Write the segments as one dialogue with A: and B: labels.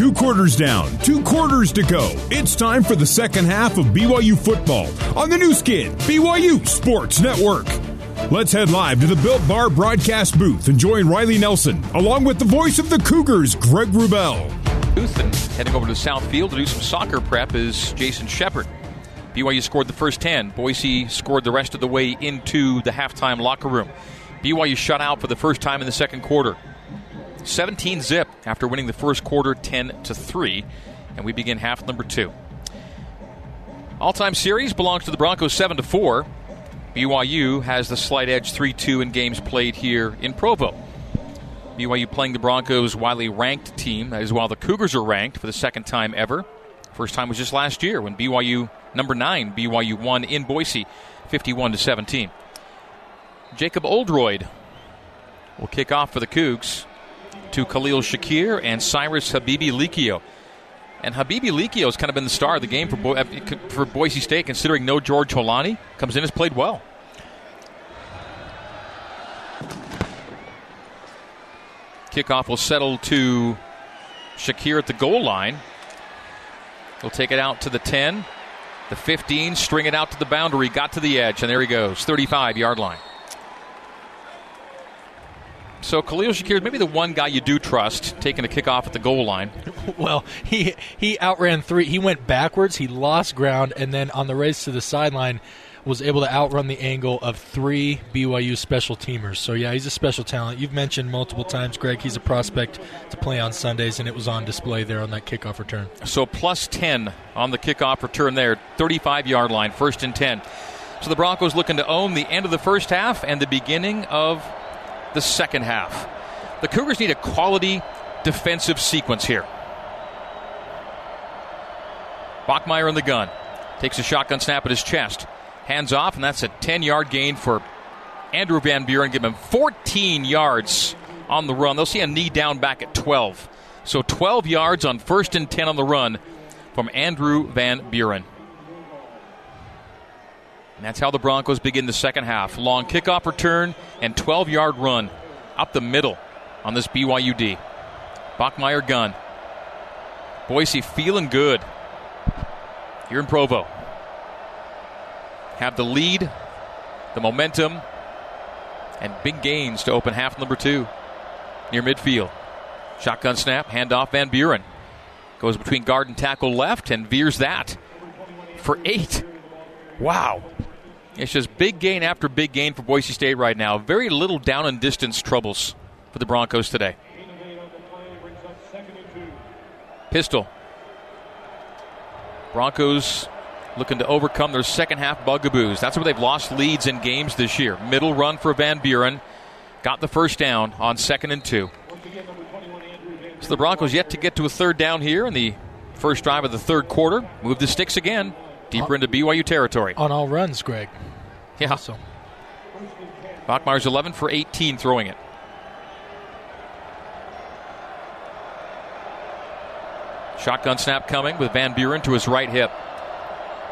A: Two quarters down, two quarters to go. It's time for the second half of BYU football on the Nu Skin, BYU Sports Network. Let's head live to the Built Bar broadcast booth and join Riley Nelson, along with the voice of the Cougars, Greg
B: Wrubel. And heading over to South Field to do some soccer prep is Jason Shepard. BYU scored the first 10. Boise scored the rest of the way into the halftime locker room. BYU shut out for the first time in the second quarter. 17 zip after winning the first quarter 10 to 3. And we begin half number two. All time series belongs to the Broncos 7 to 4. BYU has the slight edge 3 2 in games played here in Provo. BYU playing the Broncos' widely ranked team. That is while the Cougars are ranked for the second time ever. First time was just last year when BYU, number 9, BYU won in Boise 51 to 17. Jacob Oldroyd will kick off for the Cougs to Khalil Shakir and Cyrus Habibi Likio. And Habibi Likio has kind of been the star of the game for, Bo- for Boise State, considering no George Holani. Comes in, has played well. Kickoff will settle to Shakir at the goal line. He'll take it out to the 10, the 15, string it out to the boundary, got to the edge, and there he goes, 35 yard line. So Khalil Shakir is maybe the one guy you do trust taking a kickoff at the goal line.
C: Well, he he outran three. He went backwards. He lost ground, and then on the race to the sideline, was able to outrun the angle of three BYU special teamers. So yeah, he's a special talent. You've mentioned multiple times, Greg. He's a prospect to play on Sundays, and it was on display there on that kickoff return.
B: So plus ten on the kickoff return there, 35 yard line, first and ten. So the Broncos looking to own the end of the first half and the beginning of the second half. The Cougars need a quality defensive sequence here. Bachmeier in the gun. Takes a shotgun snap at his chest. Hands off, and that's a 10 yard gain for Andrew Van Buren. Give him 14 yards on the run. They'll see a knee down back at 12. So 12 yards on first and 10 on the run from Andrew Van Buren. And that's how the Broncos begin the second half. Long kickoff return and 12 yard run up the middle on this BYUD. Bachmeier gun. Boise feeling good here in Provo. Have the lead, the momentum, and big gains to open half number two near midfield. Shotgun snap, handoff Van Buren. Goes between guard and tackle left and veers that for eight. Wow. It's just big gain after big gain for Boise State right now. Very little down and distance troubles for the Broncos today. Pistol. Broncos looking to overcome their second half bugaboos. That's where they've lost leads in games this year. Middle run for Van Buren. Got the first down on second and two. So the Broncos yet to get to a third down here in the first drive of the third quarter. Move the sticks again deeper into BYU territory.
C: On all runs, Greg.
B: Yeah. So. Bachmeier's 11 for 18 throwing it. Shotgun snap coming with Van Buren to his right hip.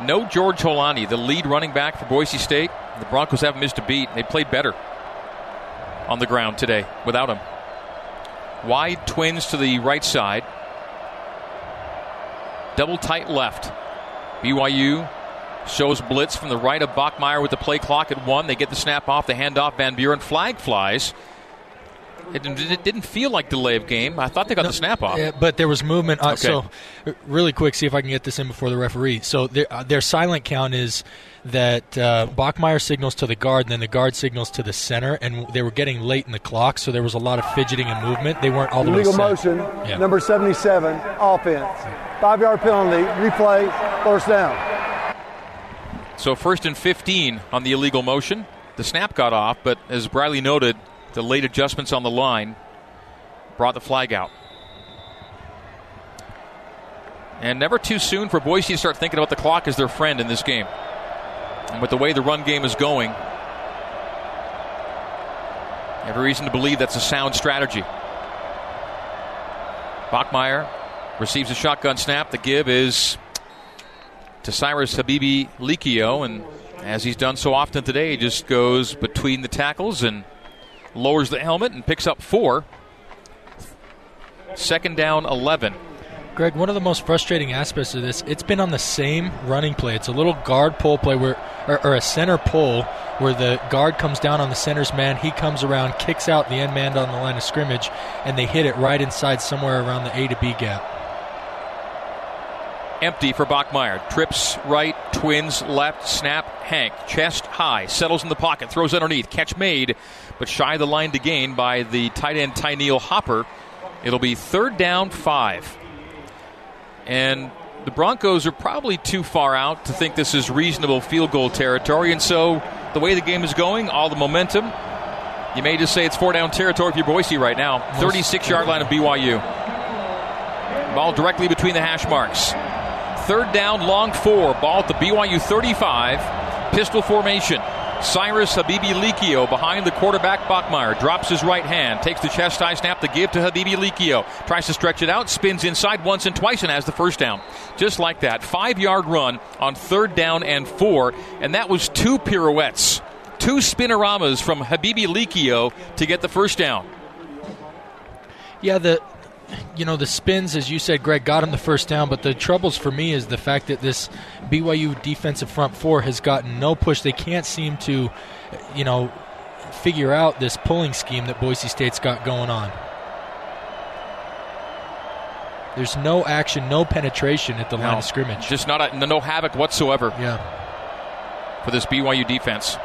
B: No George Holani, the lead running back for Boise State. The Broncos haven't missed a beat. They played better on the ground today without him. Wide twins to the right side. Double tight left. BYU shows blitz from the right of Bachmeier with the play clock at one. They get the snap off, the handoff. Van Buren flag flies. It, it, didn't feel like delay of game. I thought they got no, the snap off.
C: Yeah, but there was movement. Uh, okay. So, really quick, see if I can get this in before the referee. So, their, uh, their silent count is that uh, Bachmeier signals to the guard, and then the guard signals to the center, and they were getting late in the clock, so there was a lot of fidgeting and movement. They weren't all the
D: Illegal
C: way
D: motion, yeah. number 77, offense. Five yard penalty, replay, first down.
B: So, first and 15 on the illegal motion. The snap got off, but as Riley noted, the late adjustments on the line brought the flag out. And never too soon for Boise to start thinking about the clock as their friend in this game. And with the way the run game is going, every reason to believe that's a sound strategy. Bachmeier receives a shotgun snap. The give is to Cyrus Habibi Likio, and as he's done so often today, he just goes between the tackles and lowers the helmet and picks up four. Second down, 11
C: Greg, one of the most frustrating aspects of this, it's been on the same running play. It's a little guard pull play where, or, or, a center pull where the guard comes down on the center's man, he comes around, kicks out the end man on the line of scrimmage, and they hit it right inside somewhere around the A to B gap.
B: Empty for Bachmeier. Trips right, twins left, snap, Hank. Chest high, settles in the pocket, throws underneath. Catch made, but shy of the line to gain by the tight end Tyneil Hopper. It'll be third down, five. And the Broncos are probably too far out to think this is reasonable field goal territory. And so, the way the game is going, all the momentum, you may just say it's four down territory for Boise right now. 36 yard line of BYU. Ball directly between the hash marks. Third down, long four. Ball at the BYU 35. Pistol formation. Cyrus Habibi Likio behind the quarterback Bachmeier. Drops his right hand. Takes the chest high snap to give to Habibi Likio. Tries to stretch it out. Spins inside once and twice and has the first down. Just like that. Five yard run on third down and four. And that was two pirouettes. Two spinoramas from Habibi Likio to get the first down.
C: Yeah, the you know, the spins, as you said, Greg, got him the first down, but the troubles for me is the fact that this BYU defensive front four has gotten no push. They can't seem to, you know, figure out this pulling scheme that Boise State's got going on. There's no action, no penetration at the no, line of scrimmage.
B: Just not a, no havoc whatsoever.
C: Yeah.
B: For this BYU defense.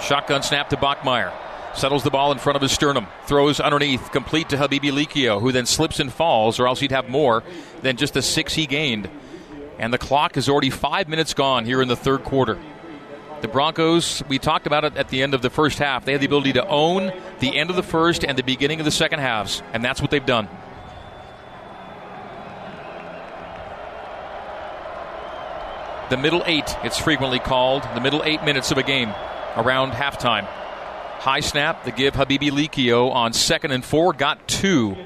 B: Shotgun snap to Bachmeier. Settles the ball in front of his sternum. Throws underneath, complete to Habibi Likio, who then slips and falls, or else he'd have more than just the six he gained. And the clock is already five minutes gone here in the third quarter. The Broncos, we talked about it at the end of the first half. They had the ability to own the end of the first and the beginning of the second halves, and that's what they've done. The middle eight, it's frequently called, the middle eight minutes of a game around halftime. High snap, the give Habibi Likio on second and four, got two.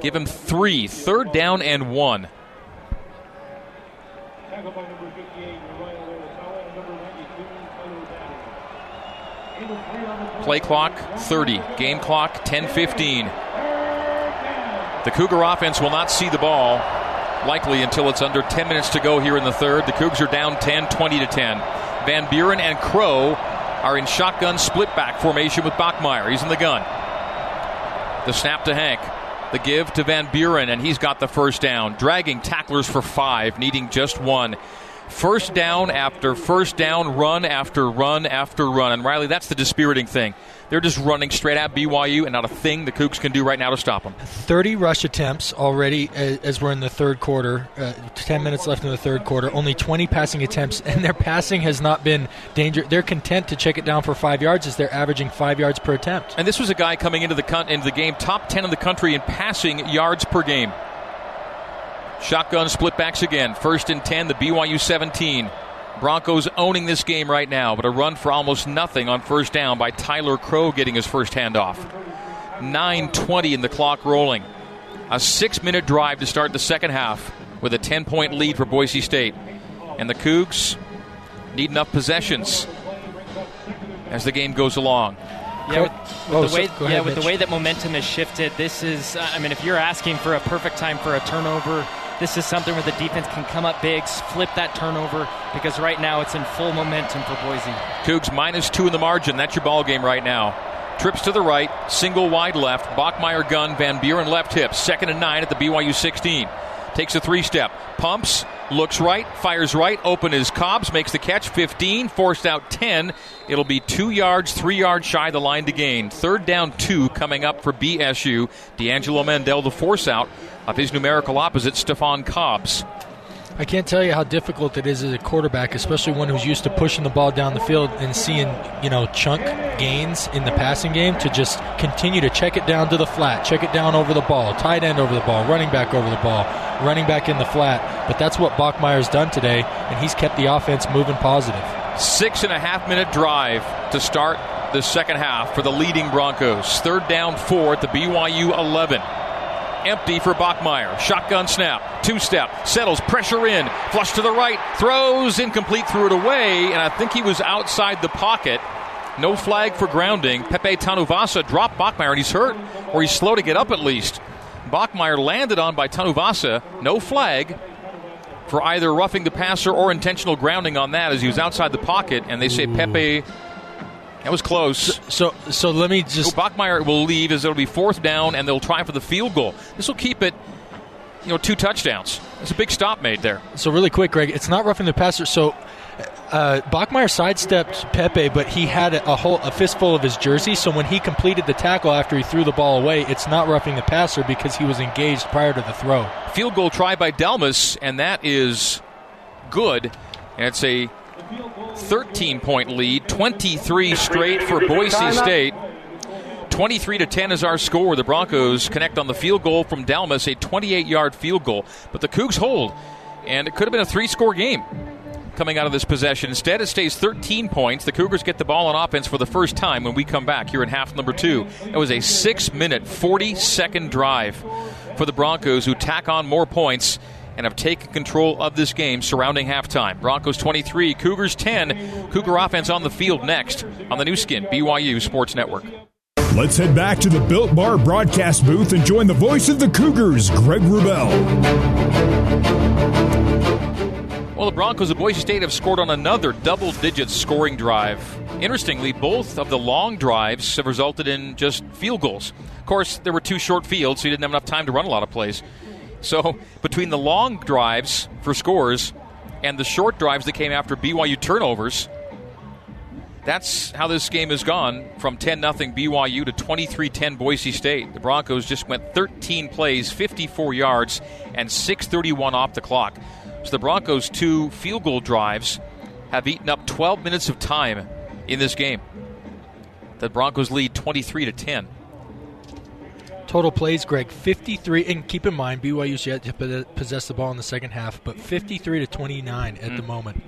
B: Give him three. Third down and one. Play clock 30, game clock 10 15. The Cougar offense will not see the ball likely until it's under 10 minutes to go here in the third. The Cougs are down 10, 20 to 10. Van Buren and Crowe are in shotgun split back formation with Bachmeier. He's in the gun. The snap to Hank. The give to Van Buren, and he's got the first down. Dragging tacklers for five, needing just one. First down after first down, run after run after run. And Riley, that's the dispiriting thing. They're just running straight at BYU, and not a thing the Cougs can do right now to stop them.
C: 30 rush attempts already as we're in the third quarter. Uh, 10 minutes left in the third quarter. Only 20 passing attempts, and their passing has not been dangerous. They're content to check it down for five yards as they're averaging five yards per attempt.
B: And this was a guy coming into the into the game, top 10 in the country in passing yards per game. Shotgun split backs again. First and 10, the BYU 17. Broncos owning this game right now, but a run for almost nothing on first down by Tyler Crowe getting his first handoff. 9.20 in the clock rolling. A six minute drive to start the second half with a 10 point lead for Boise State. And the Cougs need enough possessions as the game goes along.
E: Yeah, with, with oh, the way, so, yeah, with the way that momentum has shifted, this is. I mean, if you're asking for a perfect time for a turnover, this is something where the defense can come up big, flip that turnover, because right now it's in full momentum for Boise.
B: Cougs minus two in the margin. That's your ball game right now. Trips to the right, single wide left. Bachmeier gun, Van Buren left hip. Second and nine at the BYU 16. Takes a three step, pumps, looks right, fires right. Open is Cobbs, makes the catch. 15, forced out 10. It'll be two yards, three yards shy the line to gain. Third down, two coming up for BSU. D'Angelo Mandell, the force out of his numerical opposite, Stefan Cobbs.
C: I can't tell you how difficult it is as a quarterback, especially one who's used to pushing the ball down the field and seeing, you know, chunk gains in the passing game to just continue to check it down to the flat, check it down over the ball, tight end over the ball, running back over the ball, running back in the flat. But that's what Bachmeier's done today, and he's kept the offense moving positive.
B: Six and a half minute drive to start the second half for the leading Broncos. Third down four at the BYU 11 empty for Bachmeier. Shotgun snap, two step, settles, pressure in, flush to the right, throws incomplete, threw it away, and I think he was outside the pocket. No flag for grounding. Pepe Tanuvasa dropped Bachmeier, and he's hurt, or he's slow to get up at least. Bachmeier landed on by Tanuvasa. No flag for either roughing the passer or intentional grounding on that as he was outside the pocket. And they say Ooh. Pepe. That was close.
C: So, so, so let me just.
B: So Bachmeier will leave as it'll be fourth down, and they'll try for the field goal. This will keep it, you know, two touchdowns. It's a big stop made there.
C: So really quick, Greg, it's not roughing the passer. So uh, Bachmeier sidestepped Pepe, but he had a, a, whole a fistful of his jersey. So when he completed the tackle after he threw the ball away, it's not roughing the passer because he was engaged prior to the throw.
B: Field goal try by Dalmas, and that is good. And it's a 13 point lead, 23 straight for Boise State. 23 to 10 is our score. The Broncos connect on the field goal from Dalmas, a 28 yard field goal. But the Cougs hold, and it could have been a three score game coming out of this possession. Instead, it stays 13 points. The Cougars get the ball on offense for the first time when we come back here in half number two. It was a six minute, 40 second drive for the Broncos, who tack on more points and have taken control of this game surrounding halftime. Broncos 23, Cougars 10. Cougar offense on the field next on the Nu Skin, BYU Sports Network.
A: Let's head back to the Built Bar broadcast booth and join the voice of the Cougars, Greg Wrubell.
B: Well, the Broncos of Boise State have scored on another double digit scoring drive. Interestingly, both of the long drives have resulted in just field goals. Of course, there were two short fields, so you didn't have enough time to run a lot of plays. So, between the long drives for scores and the short drives that came after BYU turnovers, that's how this game has gone from 10 0 BYU to 23 10 Boise State. The Broncos just went 13 plays, 54 yards, and 6.31 off the clock. So the Broncos' two field goal drives have eaten up 12 minutes of time in this game. The Broncos lead 23 to 10.
C: Total plays, Greg, 53. And keep in mind, BYU's yet to possess the ball in the second half, but 53 to 29 at mm. the moment.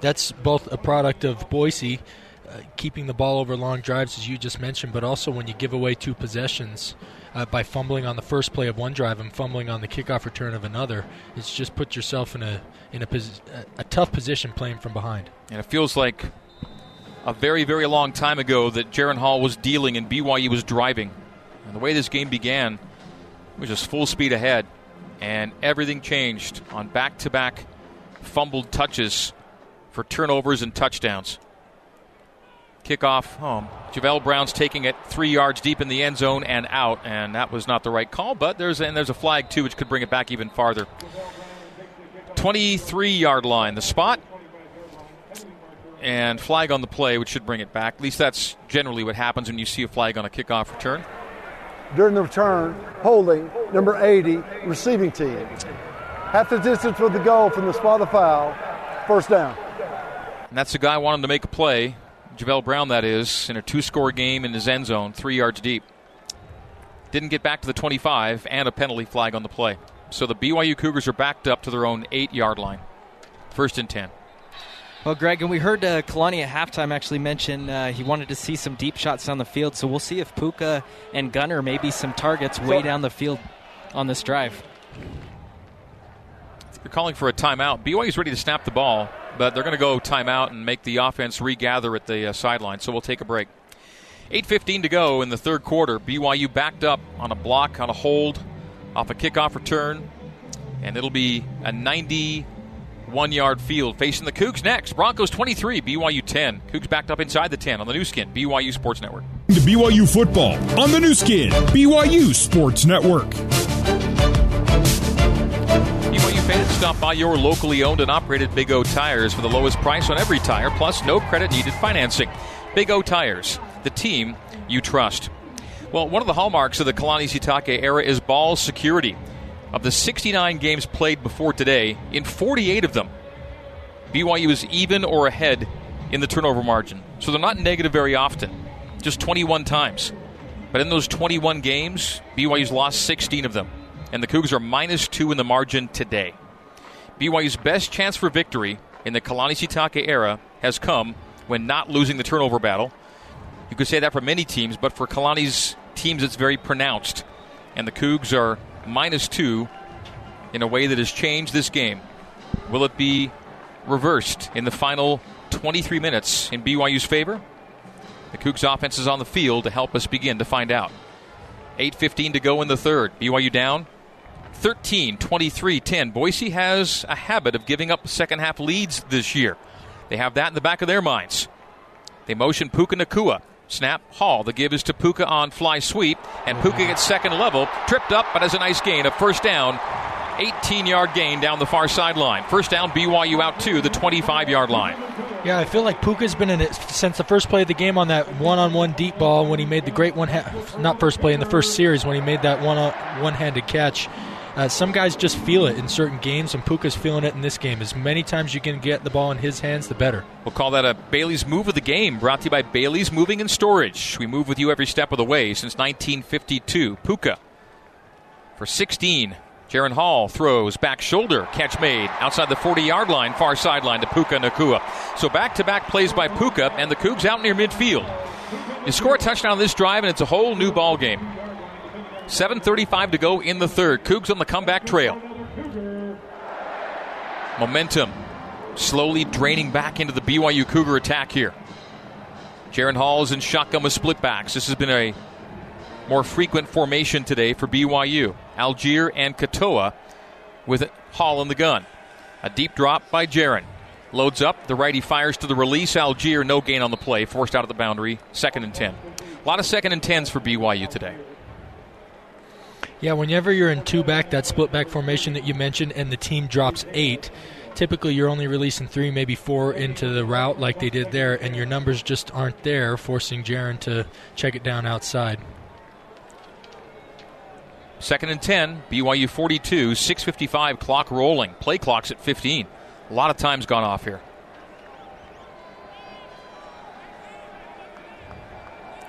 C: That's both a product of Boise keeping the ball over long drives, as you just mentioned, but also when you give away two possessions uh, by fumbling on the first play of one drive and fumbling on the kickoff return of another, it's just put yourself in a in a, pos- a tough position playing from behind.
B: And it feels like a very very long time ago that Jaren Hall was dealing and BYU was driving, and the way this game began was just full speed ahead, and everything changed on back to back fumbled touches for turnovers and touchdowns. Kickoff um, home. Javell Brown's taking it three yards deep in the end zone and out, and that was not the right call. But there's and there's a flag too, which could bring it back even farther. 23 yard line, the spot, and flag on the play, which should bring it back. At least that's generally what happens when you see a flag on a kickoff return.
D: During the return, holding number 80, receiving team. Half the distance with the goal from the spot of the foul, first down.
B: And that's the guy wanting to make a play. Javell Brown, that is, in a two score game in his end zone, three yards deep. Didn't get back to the 25 and a penalty flag on the play. So the BYU Cougars are backed up to their own eight yard line. First and 10.
E: Well, Greg, and we heard uh, Kalani at halftime actually mention uh, he wanted to see some deep shots down the field. So we'll see if Puka and Gunnar maybe some targets way down the field on this drive.
B: They're calling for a timeout. BYU's ready to snap the ball but they're going to go timeout and make the offense regather at the uh, sideline. So we'll take a break. 8.15 to go in the third quarter. BYU backed up on a block, on a hold, off a kickoff return, and it'll be a 91 yard field facing the Cougs next. Broncos 23, BYU 10. Cougs backed up inside the 10 on the Nu Skin, BYU Sports Network.
A: To BYU football on the Nu Skin, BYU Sports Network
B: stop by your locally owned and operated Big O Tires for the lowest price on every tire, plus no credit needed financing. Big O Tires, the team you trust. Well, one of the hallmarks of the Kalani Sitake era is ball security. Of the 69 games played before today, in 48 of them, BYU is even or ahead in the turnover margin. So they're not negative very often, just 21 times. But in those 21 games, BYU's lost 16 of them and the Cougs are minus two in the margin today. BYU's best chance for victory in the Kalani Sitake era has come when not losing the turnover battle. You could say that for many teams, but for Kalani's teams, it's very pronounced. And the Cougs are minus two in a way that has changed this game. Will it be reversed in the final 23 minutes in BYU's favor? The Cougs offense is on the field to help us begin to find out. 8.15 to go in the third. BYU down 13, 23, 10. Boise has a habit of giving up second half leads this year. They have that in the back of their minds. They motion Puka Nacua. Snap, Hall. The give is to Puka on fly sweep, and Puka gets second level, tripped up, but has a nice gain, a first down 18 yard gain down the far sideline. First down, BYU out to the 25 yard line.
C: Yeah, I feel like Puka's been in it since the first play of the game on that one on one deep ball when he made the great one, ha- not first play, in the first series when he made that one one handed catch. Uh, some guys just feel it in certain games, and Puka's feeling it in this game. As many times you can get the ball in his hands, the better.
B: We'll call that a Bailey's move of the game, brought to you by Bailey's Moving and Storage. We move with you every step of the way since 1952. Puka for 16 Jaren Hall throws back shoulder, catch made outside the 40 yard line, far sideline to Puka Nacua. So back to back plays by Puka, and the Cougs out near midfield. You score a touchdown on this drive, and it's a whole new ball game. 7.35 to go in the third. Cougs on the comeback trail. Momentum slowly draining back into the BYU Cougar attack here. Jaren Hall is in shotgun with split backs. This has been a more frequent formation today for BYU. Allgeier and Katoa with Hall in the gun. A deep drop by Jaren. Loads up. The righty fires to the release. Allgeier, no gain on the play. Forced out of the boundary. Second and 10. A lot of second and 10s for BYU today.
C: Yeah, whenever you're in two back, that split back formation that you mentioned, and the team drops eight, typically you're only releasing three, maybe four into the route like they did there, and your numbers just aren't there, forcing Jaren to check it down outside.
B: Second and 10, BYU 42, 6.55 clock rolling. Play clock's at 15. A lot of time's gone off here.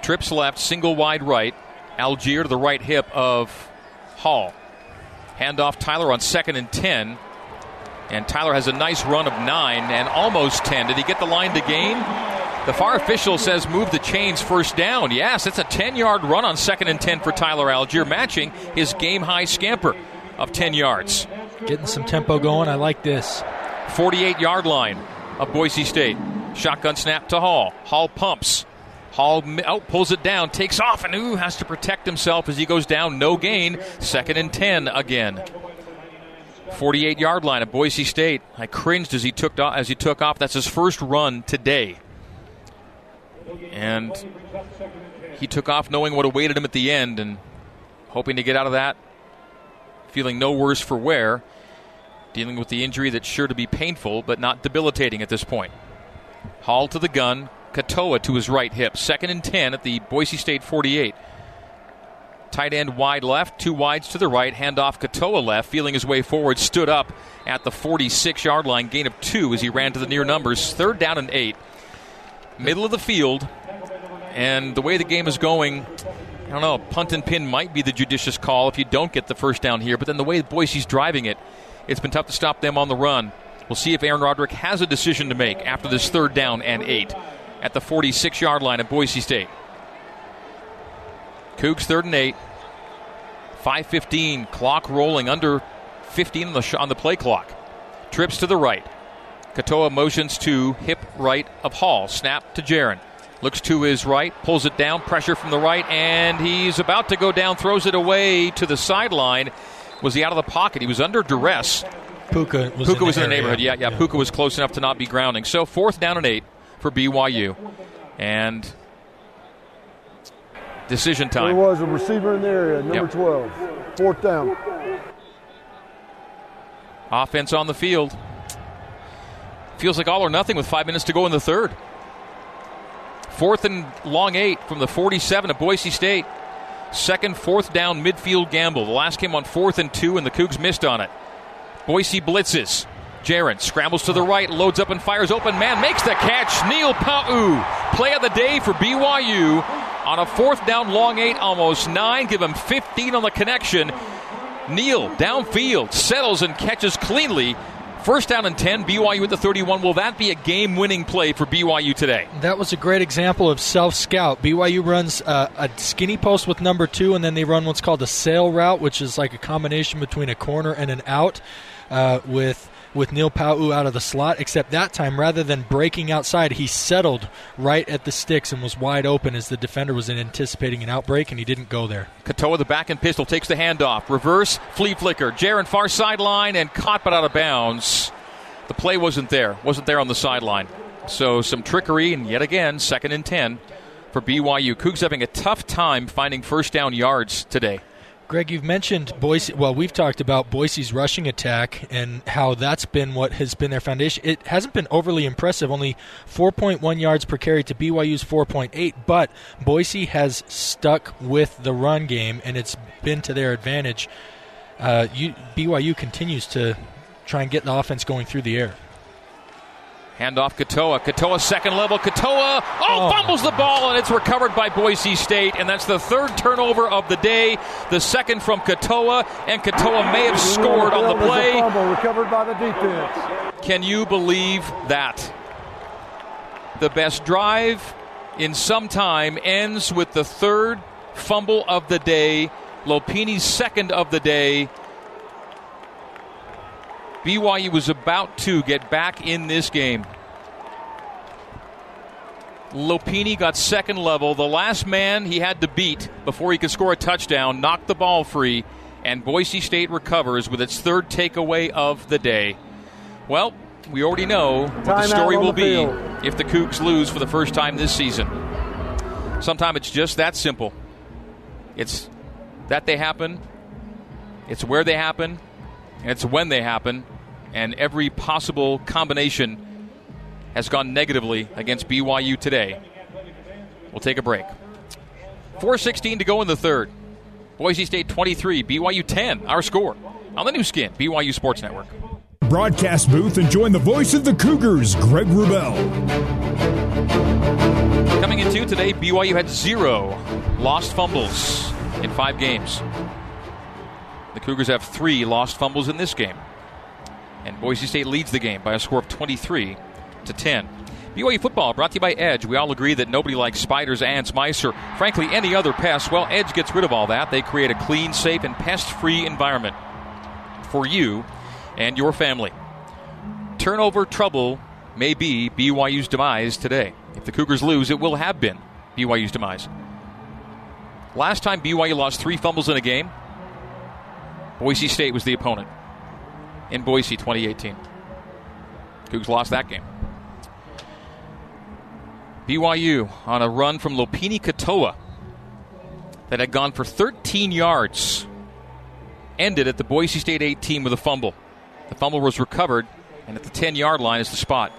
B: Trips left, single wide right. Allgeier to the right hip of Hall. Handoff Tyler on second and 10. And Tyler has a nice run of nine and almost 10. Did he get the line to gain? The far official says move the chains first down. Yes, it's a 10 yard run on second and 10 for Tyler Allgeier, matching his game high scamper of 10 yards.
C: Getting some tempo going. I like this.
B: 48 yard line of Boise State. Shotgun snap to Hall. Hall pumps. Hall oh, pulls it down, takes off, and ooh, has to protect himself as he goes down. No gain. Second and 10 again. 48 yard line of Boise State. I cringed as he took off, as he took off. That's his first run today. And he took off knowing what awaited him at the end and hoping to get out of that, feeling no worse for wear, dealing with the injury that's sure to be painful but not debilitating at this point. Hall to the gun, Katoa to his right hip. Second and 10 at the Boise State 48. Tight end wide left, two wides to the right, handoff Katoa left, feeling his way forward, stood up at the 46 yard line, gain of two as he ran to the near numbers. Third down and eight middle of the field, and the way the game is going, I don't know, punt and pin might be the judicious call if you don't get the first down here, but then the way Boise's driving it, it's been tough to stop them on the run. We'll see if Aaron Roderick has a decision to make after this third down and eight at the 46 yard line of Boise State. Cougs third and eight. 5.15, clock rolling under 15 on the, sh- on the play clock. Trips to the right. Katoa motions to hip right of Hall. Snap to Jaren. Looks to his right, pulls it down, pressure from the right, and he's about to go down, throws it away to the sideline. Was he out of the pocket? He was under duress.
C: Puka was,
B: Puka
C: in,
B: was
C: the
B: in the neighborhood. Yeah, yeah, yeah, Puka was close enough to not be grounding. So fourth down and eight for BYU. And decision time.
D: There was a receiver in the area, number
B: Yep.
D: 12. Fourth down.
B: Offense on the field. Feels like all or nothing with five minutes to go in the third. Fourth and long eight from the 47 of Boise State. Second, fourth down midfield gamble. The last came on fourth and two, and the Cougs missed on it. Boise blitzes. Jaren scrambles to the right, loads up and fires open. Man makes the catch. Neil Pau'u, play of the day for BYU on a fourth down long eight, almost nine. Give him 15 on the connection. Neil downfield settles and catches cleanly. First down and 10, BYU at the 31. Will that be a game winning play for BYU today?
C: That was a great example of self scout. BYU runs uh, a skinny post with number two, and then they run what's called a sail route, which is like a combination between a corner and an out. uh, with with Neil Pau'u out of the slot, except that time, rather than breaking outside, he settled right at the sticks and was wide open as the defender was anticipating an outbreak, and he didn't go there.
B: Katoa, the back and pistol, takes the handoff. Reverse, flea flicker. Jaren far sideline and caught but out of bounds. The play wasn't there, wasn't there on the sideline. So some trickery, and yet again, second and 10 for BYU. Cougs having a tough time finding first down yards today.
C: Greg, you've mentioned Boise. Well, we've talked about Boise's rushing attack and how that's been what has been their foundation. It hasn't been overly impressive, only 4.1 yards per carry to BYU's 4.8, but Boise has stuck with the run game, and it's been to their advantage. Uh, you, BYU continues to try and get the offense going through the air.
B: Handoff Katoa. Katoa second level. Katoa oh, oh, fumbles the ball and it's recovered by Boise State. And that's the third turnover of the day. The second from Katoa. And Katoa may have scored on the play.
D: recovered by the defense.
B: Can you believe that? The best drive in some time ends with the third fumble of the day. Lopini's second of the day. BYU was about to get back in this game. Lopini got second level. The last man he had to beat before he could score a touchdown knocked the ball free, and Boise State recovers with its third takeaway of the day. Well, we already know what the story will be if the Cougs lose for the first time this season. Sometimes it's just that simple. It's that they happen, it's where they happen, and it's when they happen and every possible combination has gone negatively against BYU today. We'll take a break. 4.16 to go in the third. Boise State 23, BYU 10, our score on the Nu Skin, BYU Sports Network.
A: Broadcast booth and join the voice of the Cougars, Greg Wrubel.
B: Coming into today, BYU had zero lost fumbles in five games. The Cougars have three lost fumbles in this game and Boise State leads the game by a score of 23 to 10. BYU football brought to you by Edge. We all agree that nobody likes spiders, ants, mice, or frankly any other pests. Well, Edge gets rid of all that. They create a clean, safe, and pest free environment for you and your family. Turnover trouble may be BYU's demise today. If the Cougars lose, it will have been BYU's demise. Last time BYU lost three fumbles in a game, Boise State was the opponent in Boise 2018. Cougs lost that game. BYU on a run from Lopini Katoa that had gone for 13 yards ended at the Boise State 18 with a fumble. The fumble was recovered, and at the 10 yard line is the spot.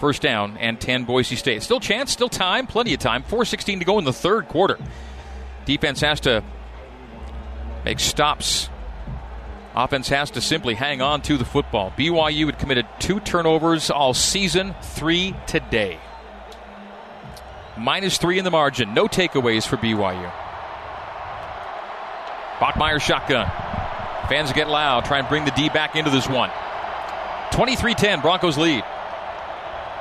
B: First down and 10 Boise State. Still chance, still time, plenty of time. 4.16 to go in the third quarter. Defense has to make stops Offense has to simply hang on to the football. BYU had committed two turnovers all season, three today. Minus three in the margin. No takeaways for BYU. Bachmeier shotgun. Fans get loud. Try and bring the D back into this one. 23 10, Broncos lead.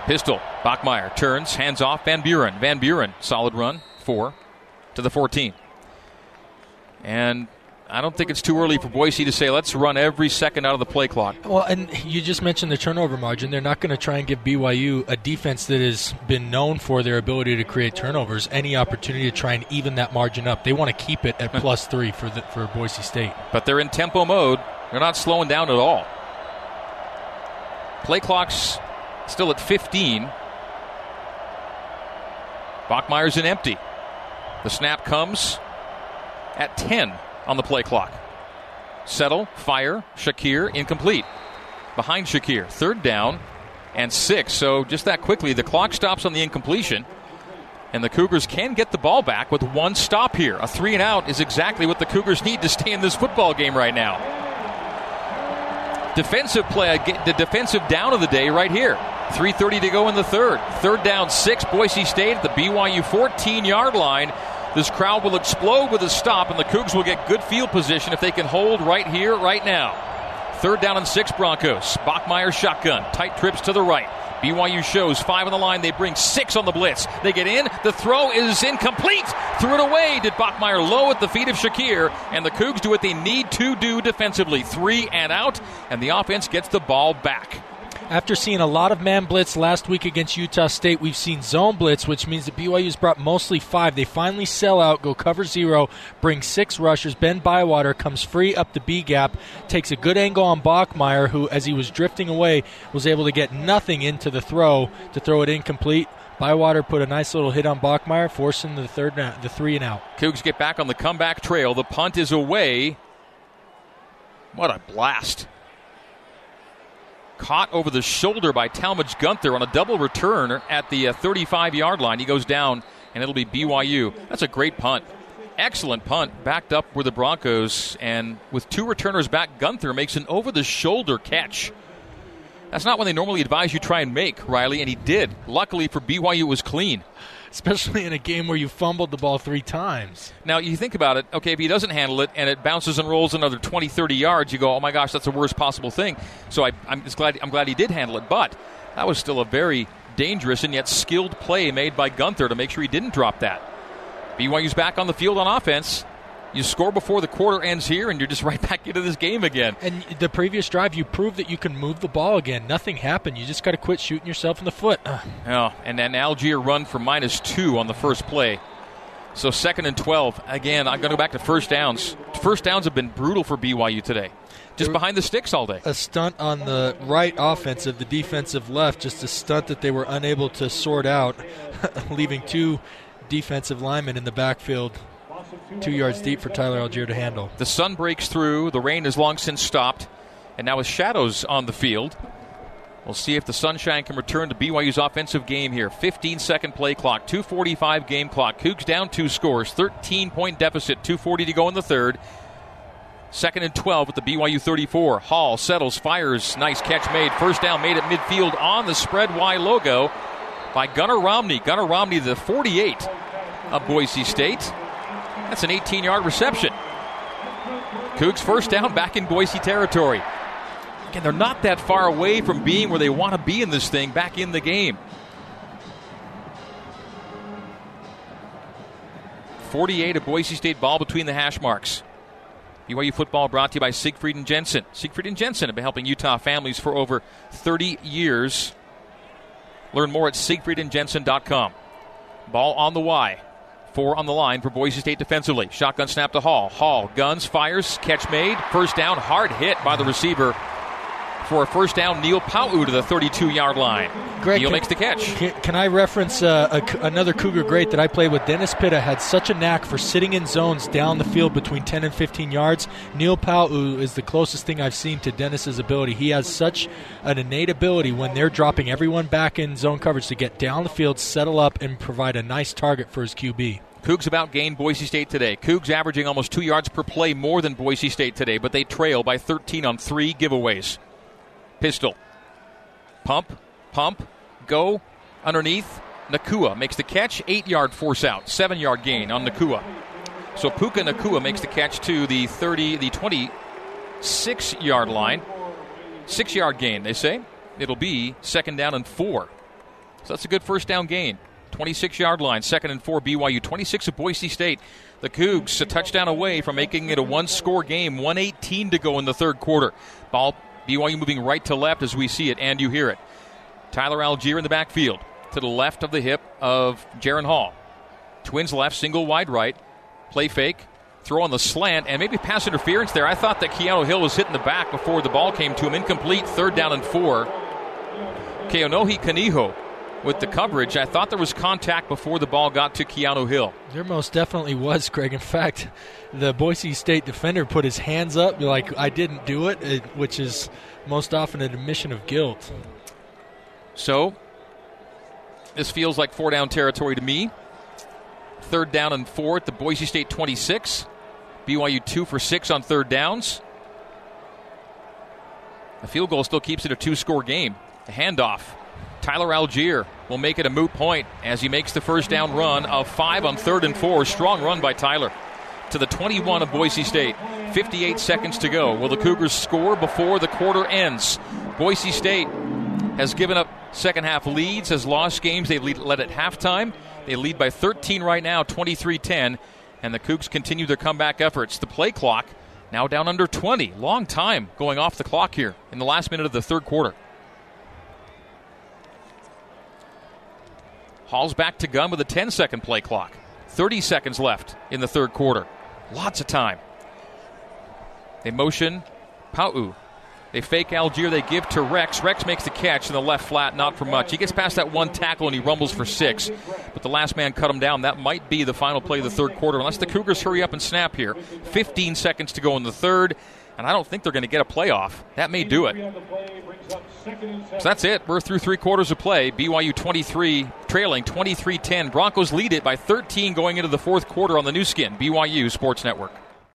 B: Pistol. Bachmeier turns, hands off Van Buren. Van Buren, solid run. Four to the 14. And I don't think it's too early for Boise to say, let's run every second out of the play clock.
C: Well, and you just mentioned the turnover margin. They're not going to try and give BYU a defense that has been known for their ability to create turnovers any opportunity to try and even that margin up. They want to keep it at plus three for, the, for Boise State.
B: But they're in tempo mode. They're not slowing down at all. Play clock's still at 15. Bachmeier's in empty. The snap comes at 10 on the play clock. Settle, fire, Shakir, incomplete. Behind Shakir, third down and six. So just that quickly, the clock stops on the incompletion. And the Cougars can get the ball back with one stop here. A three and out is exactly what the Cougars need to stay in this football game right now. Defensive play, uh, the defensive down of the day right here. 3.30 to go in the third. Third down, six. Boise State at the BYU 14 yard line. This crowd will explode with a stop, and the Cougs will get good field position if they can hold right here, right now. Third down and six Broncos. Bachmeier shotgun. Tight trips to the right. BYU shows five on the line. They bring six on the blitz. They get in. The throw is incomplete. Threw it away. Did Bachmeier low at the feet of Shakir. And the Cougs do what they need to do defensively. Three and out. And the offense gets the ball back.
C: After seeing a lot of man blitz last week against Utah State, we've seen zone blitz, which means that BYU's brought mostly five. They finally sell out, go cover zero, bring six rushers. Ben Bywater comes free up the B gap, takes a good angle on Bachmeier, who, as he was drifting away, was able to get nothing into the throw to throw it incomplete. Bywater put a nice little hit on Bachmeier, forcing the third, the three and out.
B: Cougs get back on the comeback trail. The punt is away. What a blast! Caught over the shoulder by Talmadge Gunther on a double return at the 35 uh, yard line. He goes down, and it'll be BYU. That's a great punt. Excellent punt. Backed up were the Broncos, and with two returners back, Gunther makes an over the shoulder catch. That's not one they normally advise you try and make, Riley, and he did. Luckily for BYU, it was clean
C: especially in a game where you fumbled the ball three times.
B: Now, you think about it, okay, if he doesn't handle it and it bounces and rolls another 20, 30 yards, you go, oh my gosh, that's the worst possible thing. So I, am glad, I'm glad he did handle it, but that was still a very dangerous and yet skilled play made by Gunther to make sure he didn't drop that. BYU's back on the field on offense. You score before the quarter ends here, and you're just right back into this game again.
C: And the previous drive, you proved that you can move the ball again. Nothing happened. You just got to quit shooting yourself in the foot.
B: Yeah, and then Allgeier run for minus two on the first play. So second and 12. Again, I'm going to go back to first downs. First downs have been brutal for BYU today. Just behind the sticks all day.
C: A stunt on the right offensive, the defensive left, just a stunt that they were unable to sort out, leaving two defensive linemen in the backfield two yards deep for Tyler Allgeier to handle.
B: The sun breaks through. The rain has long since stopped. And now with shadows on the field, we'll see if the sunshine can return to BYU's offensive game here. 15 second play clock, 245 game clock. Cougs down two scores, 13 point deficit, 240 to go in the third. Second and 12 at the BYU 34. Hall settles, fires. Nice catch made. First down made at midfield on the spread Y logo by Gunnar Romney. Gunnar Romney, the 48 of Boise State. That's an 18 yard reception. Cougs first down back in Boise territory. Again, they're not that far away from being where they want to be in this thing back in the game. 48 of Boise State ball between the hash marks. BYU football brought to you by Siegfried and Jensen. Siegfried and Jensen have been helping Utah families for over 30 years. Learn more at siegfriedandjensen.com. Ball on the Y. Four on the line for Boise State defensively. Shotgun snap to Hall. Hall guns, fires, catch made. First down, hard hit by the receiver for a first down. Neil Pau'u to the 32 yard line. Greg, Neil can, makes the catch.
C: Can, I reference uh, a, another Cougar great that I played with? Dennis Pitta had such a knack for sitting in zones down the field between 10 and 15 yards. Neil Pau'u is the closest thing I've seen to Dennis's ability. He has such an innate ability when they're dropping everyone back in zone coverage to get down the field, settle up, and provide a nice target for his QB.
B: Cougs about gained Boise State today. Cougs averaging almost two yards per play more than Boise State today, but they trail by 13 on three giveaways. Pistol. Pump, pump, go, underneath. Nacua makes the catch, eight yard force out, seven yard gain on Nacua. So Puka Nacua makes the catch to the 30, the 26 yard line. Six yard gain, they say. It'll be second down and four. So that's a good first down gain. 26 yard line, second and four BYU, 26 of Boise State. The Cougs a touchdown away from making it a one score game, 118 to go in the third quarter. Ball BYU moving right to left as we see it, and you hear it. Tyler Allgeier in the backfield to the left of the hip of Jaren Hall. Twins left, single wide right. Play fake, throw on the slant, and maybe pass interference there. I thought that Keanu Hill was hitting the back before the ball came to him. Incomplete, third down and four. Kaonohi Kaniho with the coverage. I thought there was contact before the ball got to Keanu Hill.
C: There most definitely was, Craig. In fact, the Boise State defender put his hands up like I didn't do it, which is most often an admission of guilt.
B: So, this feels like four down territory to me. Third down and four at the Boise State 26. BYU two for six on third downs. The field goal still keeps it a two score game. The handoff. Tyler Allgeier will make it a moot point as he makes the first down run of five on third and four. Strong run by Tyler. to the 21 of Boise State. 58 seconds to go. Will the Cougars score before the quarter ends? Boise State has given up second half leads, has lost games they've led at halftime. They lead by 13 right now, 23 10, and the Cougs continue their comeback efforts. The play clock now down under 20. Long time going off the clock here in the last minute of the third quarter. Hall's back to gun with a 10 second play clock. 30 seconds left in the third quarter. Lots of time. They motion Pau'u they fake Allgeier. They give to Rex. Rex makes the catch in the left flat, not for much. He gets past that one tackle and he rumbles for six. But the last man cut him down. That might be the final play of the third quarter, unless the Cougars hurry up and snap here. 15 seconds to go in the third. And I don't think they're going to get a playoff. That may do it. So that's it. We're through three quarters of play. BYU 23 trailing 23 10. Broncos lead it by 13 going into the fourth quarter on the Nu Skin, BYU Sports Network.